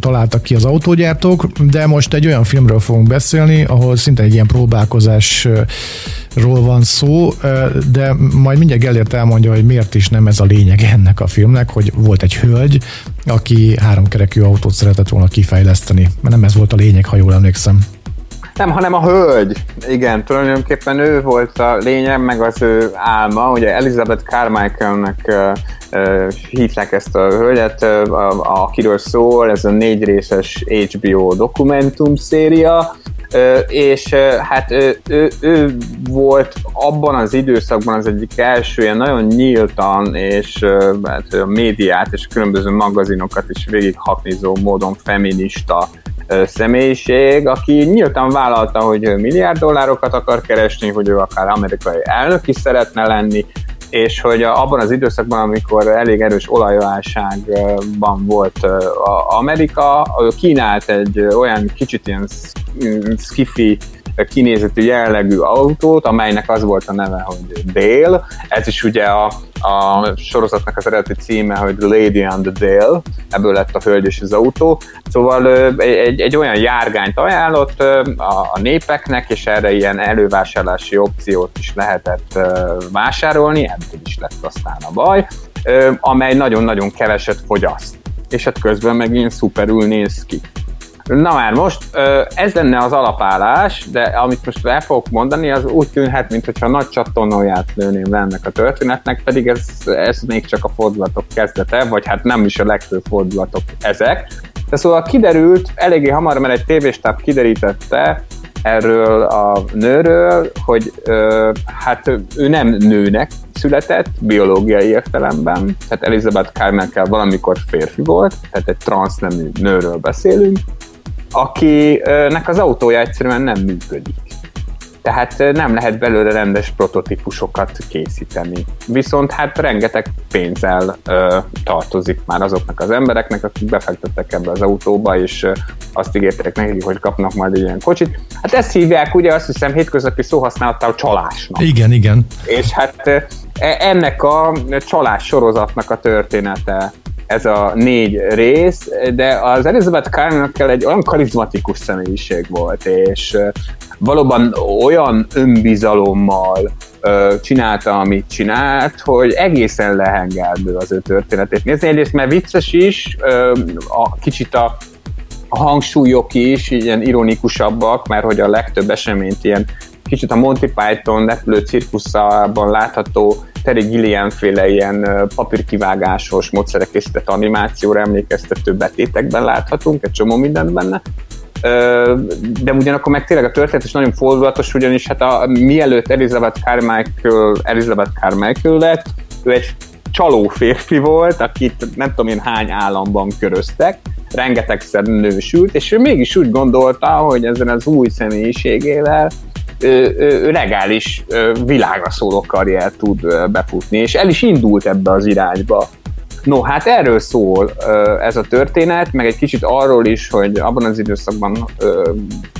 találtak ki az autógyártók, de most egy olyan filmről fogunk beszélni, ahol szinte egy ilyen próbálkozásról van szó, de majd mindjárt Gellért elmondja, hogy miért is nem ez a lényeg ennek a filmnek, hogy volt egy hölgy, aki háromkerekű autót szeretett volna kifejleszteni. Mert nem ez volt a lényeg, ha jól emlékszem. Nem, hanem a hölgy. Igen, tulajdonképpen ő volt a lényeg, meg az ő álma. Ugye Elizabeth Carmichaelnek uh, uh, hívták ezt a hölgyet, uh, akiről szól, ez a négy részes HBO dokumentum széria, és hát ő, ő, ő volt abban az időszakban az egyik első ilyen nagyon nyíltan és hát, a médiát és különböző magazinokat is végighatnizó módon feminista személyiség, aki nyíltan vállalta, hogy milliárd dollárokat akar keresni, hogy ő akár amerikai elnök is szeretne lenni, és hogy abban az időszakban, amikor elég erős olajválságban volt Amerika, ő kínált egy olyan kicsit ilyen skifi kinézetű jellegű autót, amelynek az volt a neve, hogy Dale. Ez is ugye a, a sorozatnak az eredeti címe, hogy Lady on the Dale, ebből lett a hölgy és az autó. Szóval egy, egy olyan járgányt ajánlott a, a népeknek, és erre ilyen elővásárlási opciót is lehetett vásárolni, ebből is lett aztán a baj, amely nagyon-nagyon keveset fogyaszt. És hát közben megint szuperül néz ki. Na már most, ez lenne az alapállás, de amit most el fogok mondani, az úgy tűnhet, mintha nagy csattonóját lőném le ennek a történetnek, pedig ez, ez még csak a fordulatok kezdete, vagy hát nem is a legfőbb fordulatok ezek. De szóval kiderült eléggé hamar, mert egy tévéstáb kiderítette erről a nőről, hogy ö, hát ő nem nőnek született, biológiai értelemben, tehát Elizabeth Carmichael valamikor férfi volt, tehát egy transznemű nőről beszélünk, akinek az autója egyszerűen nem működik. Tehát nem lehet belőle rendes prototípusokat készíteni. Viszont hát rengeteg pénzzel ö, tartozik már azoknak az embereknek, akik befektettek ebbe az autóba, és ö, azt ígértek nekik, hogy kapnak majd egy ilyen kocsit. Hát ezt hívják ugye azt hiszem hétköznapi szóhasználattal csalásnak. Igen, igen. És hát ö, ennek a csalás sorozatnak a története ez a négy rész, de az Elizabeth Carmichael egy olyan karizmatikus személyiség volt, és valóban olyan önbizalommal csinálta, amit csinált, hogy egészen lehengelből az ő történetét nézni. Egyrészt mert vicces is, a, kicsit a, a hangsúlyok is ilyen ironikusabbak, mert hogy a legtöbb eseményt ilyen kicsit a Monty Python repülő cirkuszában látható Terry Gilliam féle ilyen papírkivágásos módszerek készített animációra emlékeztető betétekben láthatunk, egy csomó mindent benne. De ugyanakkor meg tényleg a történet is nagyon fordulatos, ugyanis hát a, mielőtt Elizabeth Carmichael, Elizabeth Carmichael lett, ő egy csaló férfi volt, akit nem tudom én hány államban köröztek, rengetegszer nősült, és ő mégis úgy gondolta, hogy ezen az új személyiségével ő, ő legális világra szóló karriert tud befutni, és el is indult ebbe az irányba. No, hát erről szól ez a történet, meg egy kicsit arról is, hogy abban az időszakban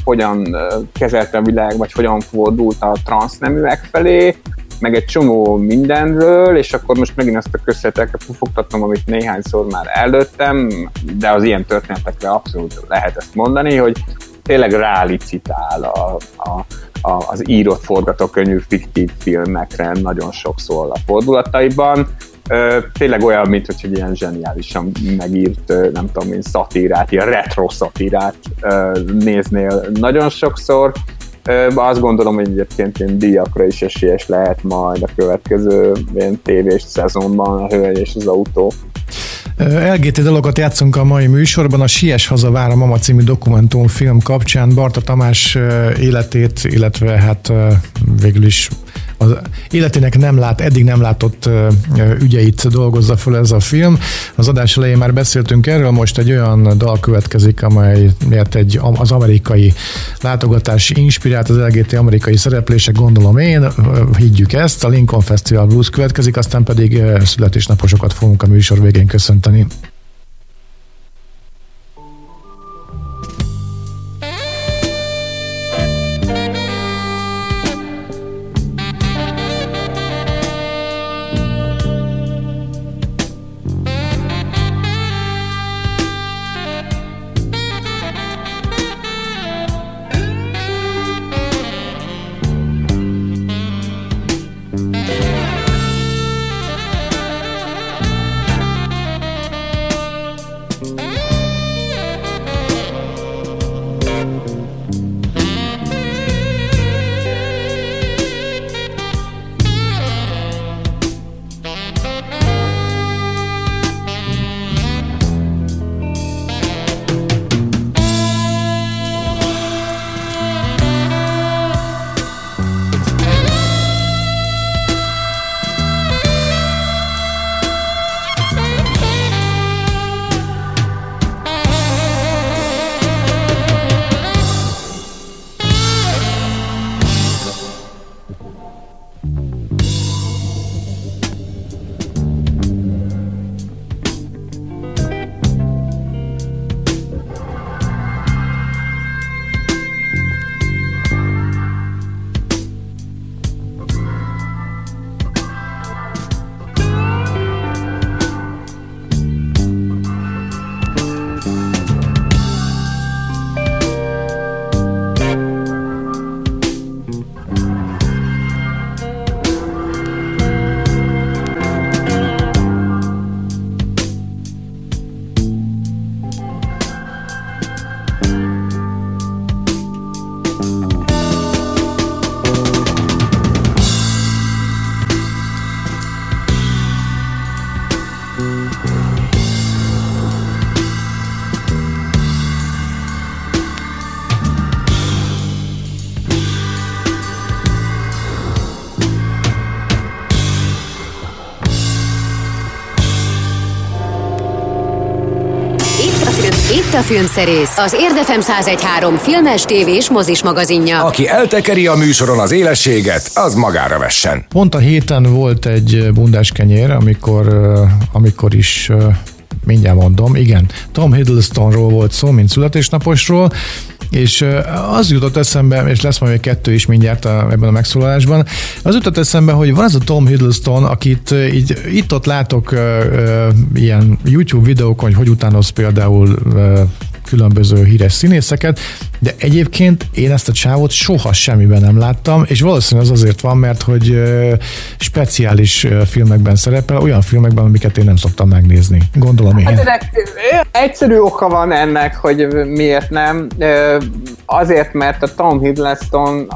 hogyan kezelte a világ, vagy hogyan fordult a transzneműek felé, meg egy csomó mindenről, és akkor most megint ezt a közszereteket pufogtatom, amit néhányszor már előttem, de az ilyen történetekre abszolút lehet ezt mondani, hogy tényleg rálicitál a, a, a, az írott forgatókönyvű fiktív filmekre nagyon sokszor a fordulataiban. Ö, tényleg olyan, mint hogy egy ilyen zseniálisan megírt, nem tudom én, szatírát, ilyen retro szatírát ö, néznél nagyon sokszor. Ö, azt gondolom, hogy egyébként én díjakra is esélyes lehet majd a következő ilyen tévés szezonban a Hölgy és az autó. LGT dalokat játszunk a mai műsorban. A Sies haza vár a Mama című dokumentumfilm kapcsán Barta Tamás életét, illetve hát végül is az életének nem lát, eddig nem látott ügyeit dolgozza fel ez a film. Az adás elején már beszéltünk erről, most egy olyan dal következik, amelyet egy, az amerikai látogatás inspirált, az LGT amerikai szereplések, gondolom én, higgyük ezt, a Lincoln Festival Blues következik, aztán pedig születésnaposokat fogunk a műsor végén köszönteni. A filmszerész, az Érdefem 1013 filmes, tévés, mozis magazinja. Aki eltekeri a műsoron az élességet, az magára vessen. Pont a héten volt egy bundás kenyér, amikor, amikor is mindjárt mondom, igen, Tom Hiddlestonról volt szó, mint születésnaposról, és az jutott eszembe, és lesz majd kettő is mindjárt a, ebben a megszólalásban, az jutott eszembe, hogy van ez a Tom Hiddleston, akit így itt-ott látok uh, uh, ilyen YouTube videókon, hogy hogy utánoz például uh, különböző híres színészeket, de egyébként én ezt a csávot soha semmiben nem láttam, és valószínűleg az azért van, mert hogy speciális filmekben szerepel, olyan filmekben, amiket én nem szoktam megnézni. Gondolom én. Hát egyszerű oka van ennek, hogy miért nem. Azért, mert a Tom Hiddleston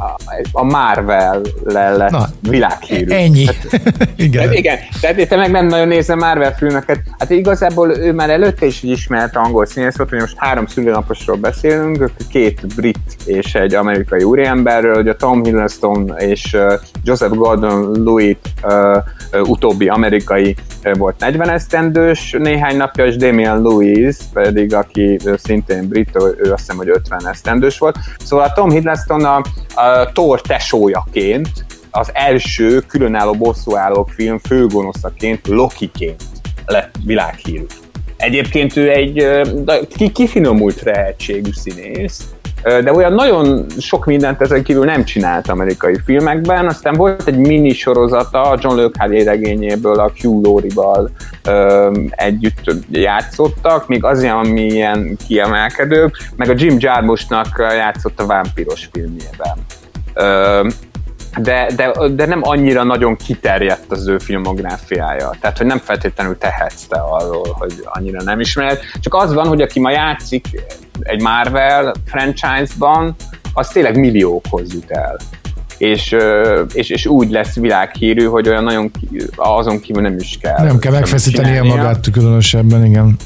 a Marvel lett Na, világhírű. Ennyi. Hát, igen. igen. Tehát te meg nem nagyon nézem Marvel filmeket. Hát igazából ő már előtte is ismert angol színész volt, hogy most három szülőnaposról beszélünk, két két brit és egy amerikai úriemberről, hogy a Tom Hiddleston és Joseph Gordon-Lewitt utóbbi amerikai volt 40 esztendős néhány napja, és Damian Lewis pedig, aki szintén brit, ő azt hiszem, hogy 50 esztendős volt. Szóval a Tom Hiddleston a, a Thor tesójaként az első különálló bosszúállók film főgonoszaként, Lokiként lett világhírű. Egyébként ő egy kifinomult tehetségű színész, de olyan nagyon sok mindent ezen kívül nem csinált amerikai filmekben, aztán volt egy mini sorozata a John Le Carré regényéből, a Hugh Laurie-val együtt játszottak, még az ami ilyen kiemelkedő, meg a Jim Jarmuschnak játszott a vámpiros filmjében de, de, de nem annyira nagyon kiterjedt az ő filmográfiája. Tehát, hogy nem feltétlenül tehetsz te arról, hogy annyira nem ismered. Csak az van, hogy aki ma játszik egy Marvel franchise-ban, az tényleg milliókhoz jut el. és, és, és úgy lesz világhírű, hogy olyan nagyon azon kívül nem is kell. Nem kell csinálnia. magát különösebben, igen.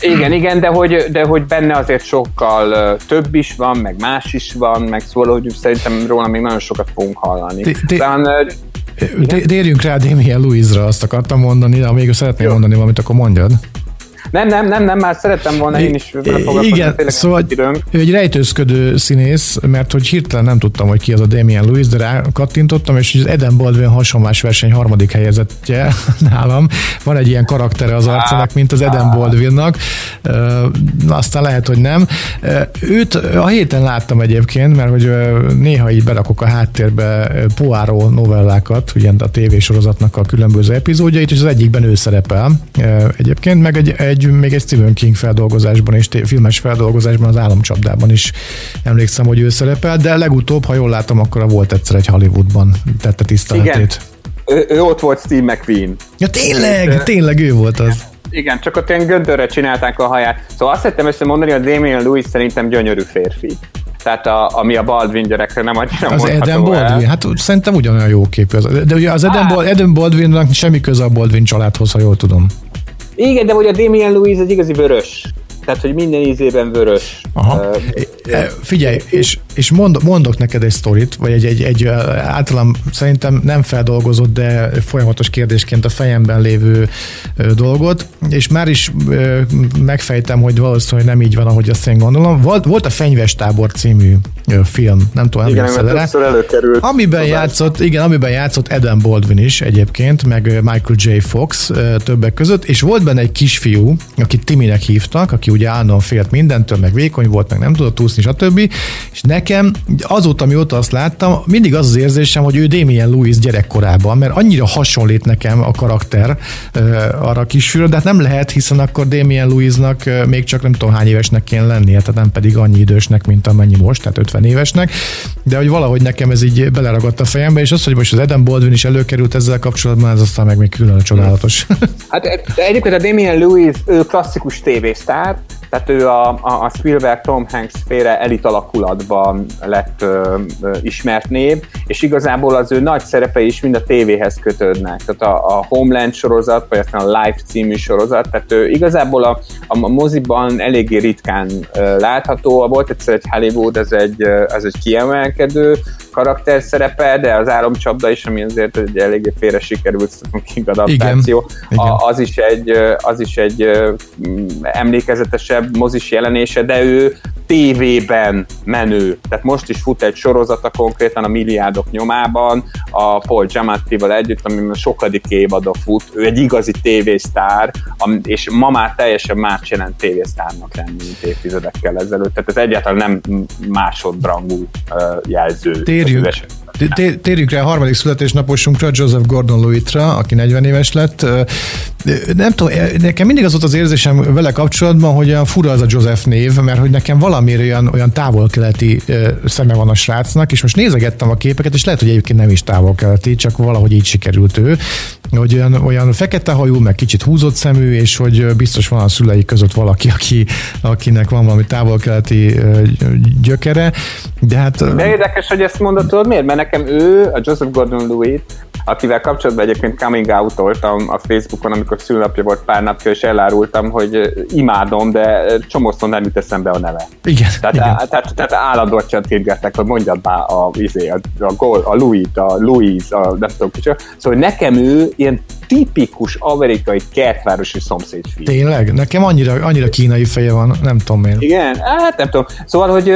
Igen, igen, de hogy, de hogy benne azért sokkal több is van, meg más is van, meg szóval, hogy szerintem róla még nagyon sokat fogunk hallani. Ti- ti- Talán, Térjünk rá Damien Louise-ra, azt akartam mondani, de ha még szeretném Jó. mondani valamit, akkor mondjad. Nem, nem, nem, nem, már szerettem volna én is vele Igen, szóval ő egy rejtőzködő színész, mert hogy hirtelen nem tudtam, hogy ki az a Damien Lewis, de rá kattintottam, és az Eden Baldwin hasonlás verseny harmadik helyezettje nálam. Van egy ilyen karaktere az arcának, mint az Eden Baldwinnak. Ö, Aztán lehet, hogy nem. Őt a héten láttam egyébként, mert hogy néha így berakok a háttérbe Poirot novellákat, ugye a tévésorozatnak a különböző epizódjait, és az egyikben ő szerepel egyébként, meg egy, egy, még egy Stephen King feldolgozásban és filmes feldolgozásban az államcsapdában is emlékszem, hogy ő szerepel, de legutóbb, ha jól látom, akkor a volt egyszer egy Hollywoodban tette tiszteletét. Ő, ő ott volt Steve McQueen. Ja tényleg, tényleg ő volt az. Igen, csak ott ilyen göndörre csinálták a haját. Szóval azt szerettem összemondani, hogy Damien Lewis szerintem gyönyörű férfi. Tehát a, ami a Baldwin gyerekre nem annyira Az Eden el. Baldwin, hát szerintem ugyanolyan jó képű. az. De ugye az Eden, Hát. Bal- Eden Baldwinnak semmi köze a Baldwin családhoz, ha jól tudom. Igen, de hogy a Damien Lewis egy igazi vörös. Tehát, hogy minden ízében vörös. Aha. E, Figyelj, és, és mond, mondok neked egy sztorit, vagy egy, egy, egy általam szerintem nem feldolgozott, de folyamatos kérdésként a fejemben lévő dolgot, és már is megfejtem, hogy valószínűleg nem így van, ahogy azt én gondolom. Volt, volt a Fenyves tábor című film, nem tudom, igen, emlékszel többször előkerült. Amiben játszott, igen, amiben játszott Eden Baldwin is egyébként, meg Michael J. Fox többek között, és volt benne egy kisfiú, akit Timinek hívtak, aki ugye állandóan félt mindentől, meg vékony volt, meg nem tudott úszni, stb. És nekem azóta, mióta azt láttam, mindig az az érzésem, hogy ő Damien Lewis gyerekkorában, mert annyira hasonlít nekem a karakter arra a kisfiúra, de hát nem lehet, hiszen akkor Damien Lewisnak még csak nem tudom hány évesnek kéne lennie, tehát nem pedig annyi idősnek, mint amennyi most, tehát 50 évesnek, de hogy valahogy nekem ez így beleragadt a fejembe, és az, hogy most az Eden Baldwin is előkerült ezzel kapcsolatban, ez aztán meg még külön csodálatos. Hát egyébként a Damien Lewis, ő klasszikus tévésztár, tehát ő a, a, Spielberg Tom Hanks féle elit alakulatban lett ö, ö, ismert név, és igazából az ő nagy szerepei is mind a tévéhez kötődnek. Tehát a, a Homeland sorozat, vagy aztán a Life című sorozat, tehát ő igazából a, a moziban eléggé ritkán ö, látható. Volt egyszer egy Hollywood, ez egy, ez egy kiemelkedő karakter szerepe, de az álomcsapda is, ami azért egy eléggé félre sikerült Stephen King adaptáció, Igen. A, az is egy, az is egy mm, emlékezetesebb mozis jelenése, de ő tévében menő. Tehát most is fut egy sorozata konkrétan a milliárdok nyomában, a Paul Giamattival együtt, ami a sokadik évada fut. Ő egy igazi tévésztár, és ma már teljesen más jelent tévésztárnak lenni, mint évtizedekkel ezelőtt. Tehát ez egyáltalán nem másodrangú jelző. az ő Térjünk, esetében. té- té- térjünk rá a harmadik születésnaposunkra, Joseph Gordon-Lewitt-ra, aki 40 éves lett. Nem tudom, nekem mindig az volt az érzésem vele kapcsolatban, hogy olyan fura az a Joseph név, mert hogy nekem valamiért olyan, olyan távol-keleti szeme van a srácnak, és most nézegettem a képeket, és lehet, hogy egyébként nem is távol-keleti, csak valahogy így sikerült ő, hogy olyan, olyan fekete hajú, meg kicsit húzott szemű, és hogy biztos van a szülei között valaki, aki, akinek van valami távol-keleti gyökere, de hát... De érdekes, hogy ezt mondod, miért? Mert nekem ő, a Joseph Gordon-Lewitt, akivel kapcsolatban egyébként coming out voltam a Facebookon, amikor szülnapja volt pár napja, és elárultam, hogy imádom, de csomószor nem jut eszembe a neve. Igen, Tehát, igen. á, tehát, tehát állandóan csatírgettek, hogy mondjad már a, izé, a, a, Gol, a Louis, a Louise, a nem tudom kicsit. Szóval nekem ő ilyen tipikus amerikai kertvárosi szomszédfiú. Tényleg? Nekem annyira, annyira kínai feje van, nem tudom miért. Igen, hát nem tudom. Szóval, hogy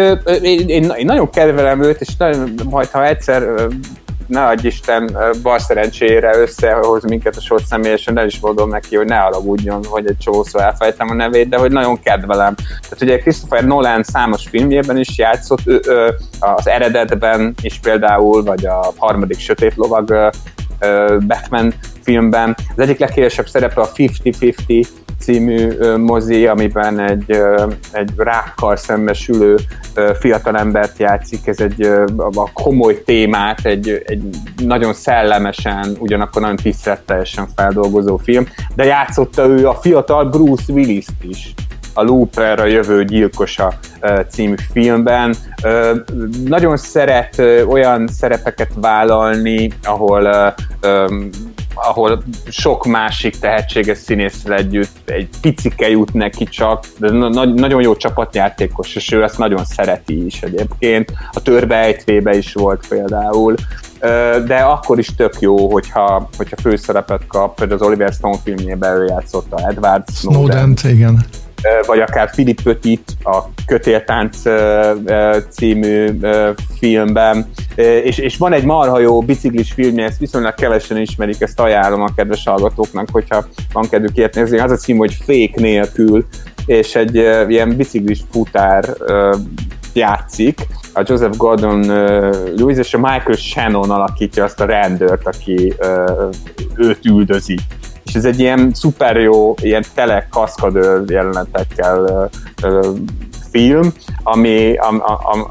én, én, én nagyon kedvelem őt, és nagyon, majd ha egyszer ne adj Isten, bal szerencsére összehoz minket a sort személyesen, el is mondom neki, hogy ne alagudjon, hogy egy csomószor elfejtem a nevét, de hogy nagyon kedvelem. Tehát ugye Christopher Nolan számos filmjében is játszott, ő, ö, az eredetben is például, vagy a harmadik sötét lovag Batman filmben. Az egyik leghíresebb szerepe a 50-50 című mozi, amiben egy, egy rákkal szembesülő fiatalembert játszik, ez egy a komoly témát, egy, egy nagyon szellemesen, ugyanakkor nagyon tiszteletteljesen feldolgozó film, de játszotta ő a fiatal Bruce Willis-t is. A Looper, a jövő gyilkosa című filmben. Nagyon szeret olyan szerepeket vállalni, ahol ahol sok másik tehetséges színésszel együtt egy picike jut neki csak, de na- nagyon jó csapatjátékos, és ő ezt nagyon szereti is egyébként. A törbeejtvébe is volt például, de akkor is tök jó, hogyha, hogyha főszerepet kap, például az Oliver Stone filmjében ő játszotta Edward Snowden. Snowden igen vagy akár Philip Petit a Kötéltánc című filmben, és, és van egy marha jó biciklis filmje, ezt viszonylag kevesen ismerik, ezt ajánlom a kedves hallgatóknak, hogyha van kedvük ilyet nézni, az a cím, hogy Fék nélkül, és egy ilyen biciklis futár játszik, a Joseph Gordon-Lewis és a Michael Shannon alakítja azt a rendőrt, aki őt üldözi és ez egy ilyen szuper jó, ilyen tele kaszkadőr jelenetekkel film, ami, am, am,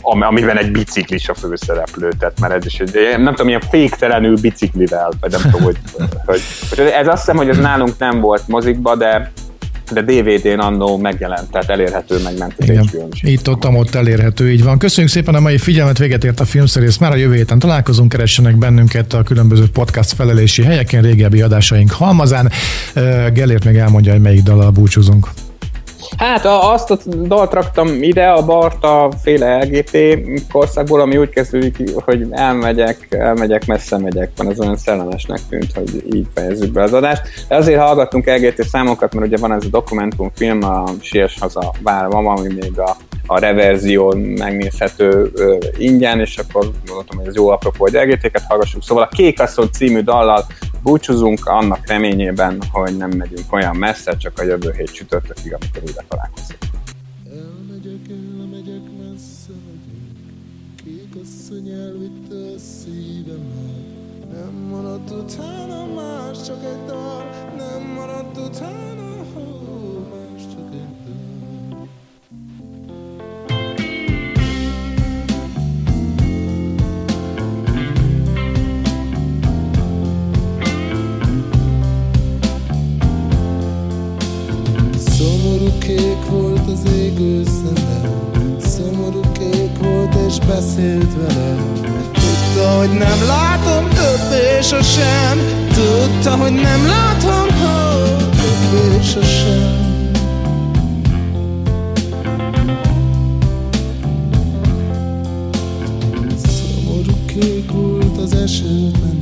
am, amiben egy biciklis a főszereplő, tehát már ez is egy, nem tudom, ilyen féktelenül biciklivel, vagy nem tudom, hogy, hogy, hogy, ez azt hiszem, hogy ez nálunk nem volt mozikba, de de DVD-n annó megjelent, tehát elérhető, megment Igen. Itt ott, ott elérhető, így van. Köszönjük szépen a mai figyelmet, véget ért a filmszerész. Már a jövő héten találkozunk, keressenek bennünket a különböző podcast felelési helyeken, régebbi adásaink halmazán. Gellért még elmondja, hogy melyik dallal búcsúzunk. Hát azt a dalt raktam ide, a Barta féle LGT korszakból, ami úgy kezdődik, hogy elmegyek, elmegyek, messze megyek, van az olyan szellemesnek tűnt, hogy így fejezzük be az adást. De azért hallgattunk LGT számokat, mert ugye van ez a dokumentumfilm, a Sies haza várom, ami még a a reverzión megnézhető ingyen, és akkor mondtam, hogy ez jó apropó, hogy elgértéket hallgassuk. Szóval a Kék Asszony című dallal búcsúzunk annak reményében, hogy nem megyünk olyan messze, csak a jövő hét csütörtökig, amikor újra találkozunk. Elmegyek, elmegyek, messze megyek, elvitte a szívemet, nem maradt utána más, csak egy dal, nem maradt utána hogy nem látom többé sosem, tudta, hogy nem látom, hogy többé sosem. Szomorú kék volt az esőben,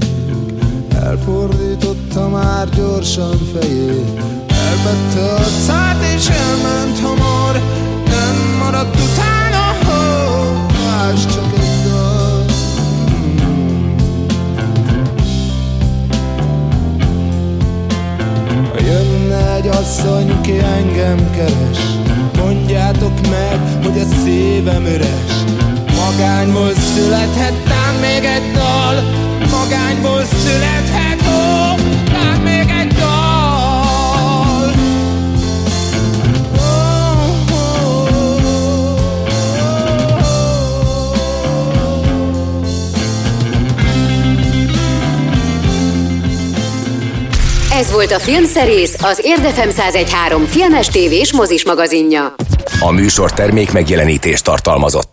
elfordította már gyorsan fejét, elvette a cát és elment hamar. Nem maradt utána, hó, más csak egy asszony, ki engem keres. Mondjátok meg, hogy a szívem üres. Magányból születhet tán még egy dal. Magányból születhet, ó, tán még Ez volt a Filmszerész, az Érdefem 1013 filmes tévés mozis magazinja. A műsor termék megjelenítést tartalmazott.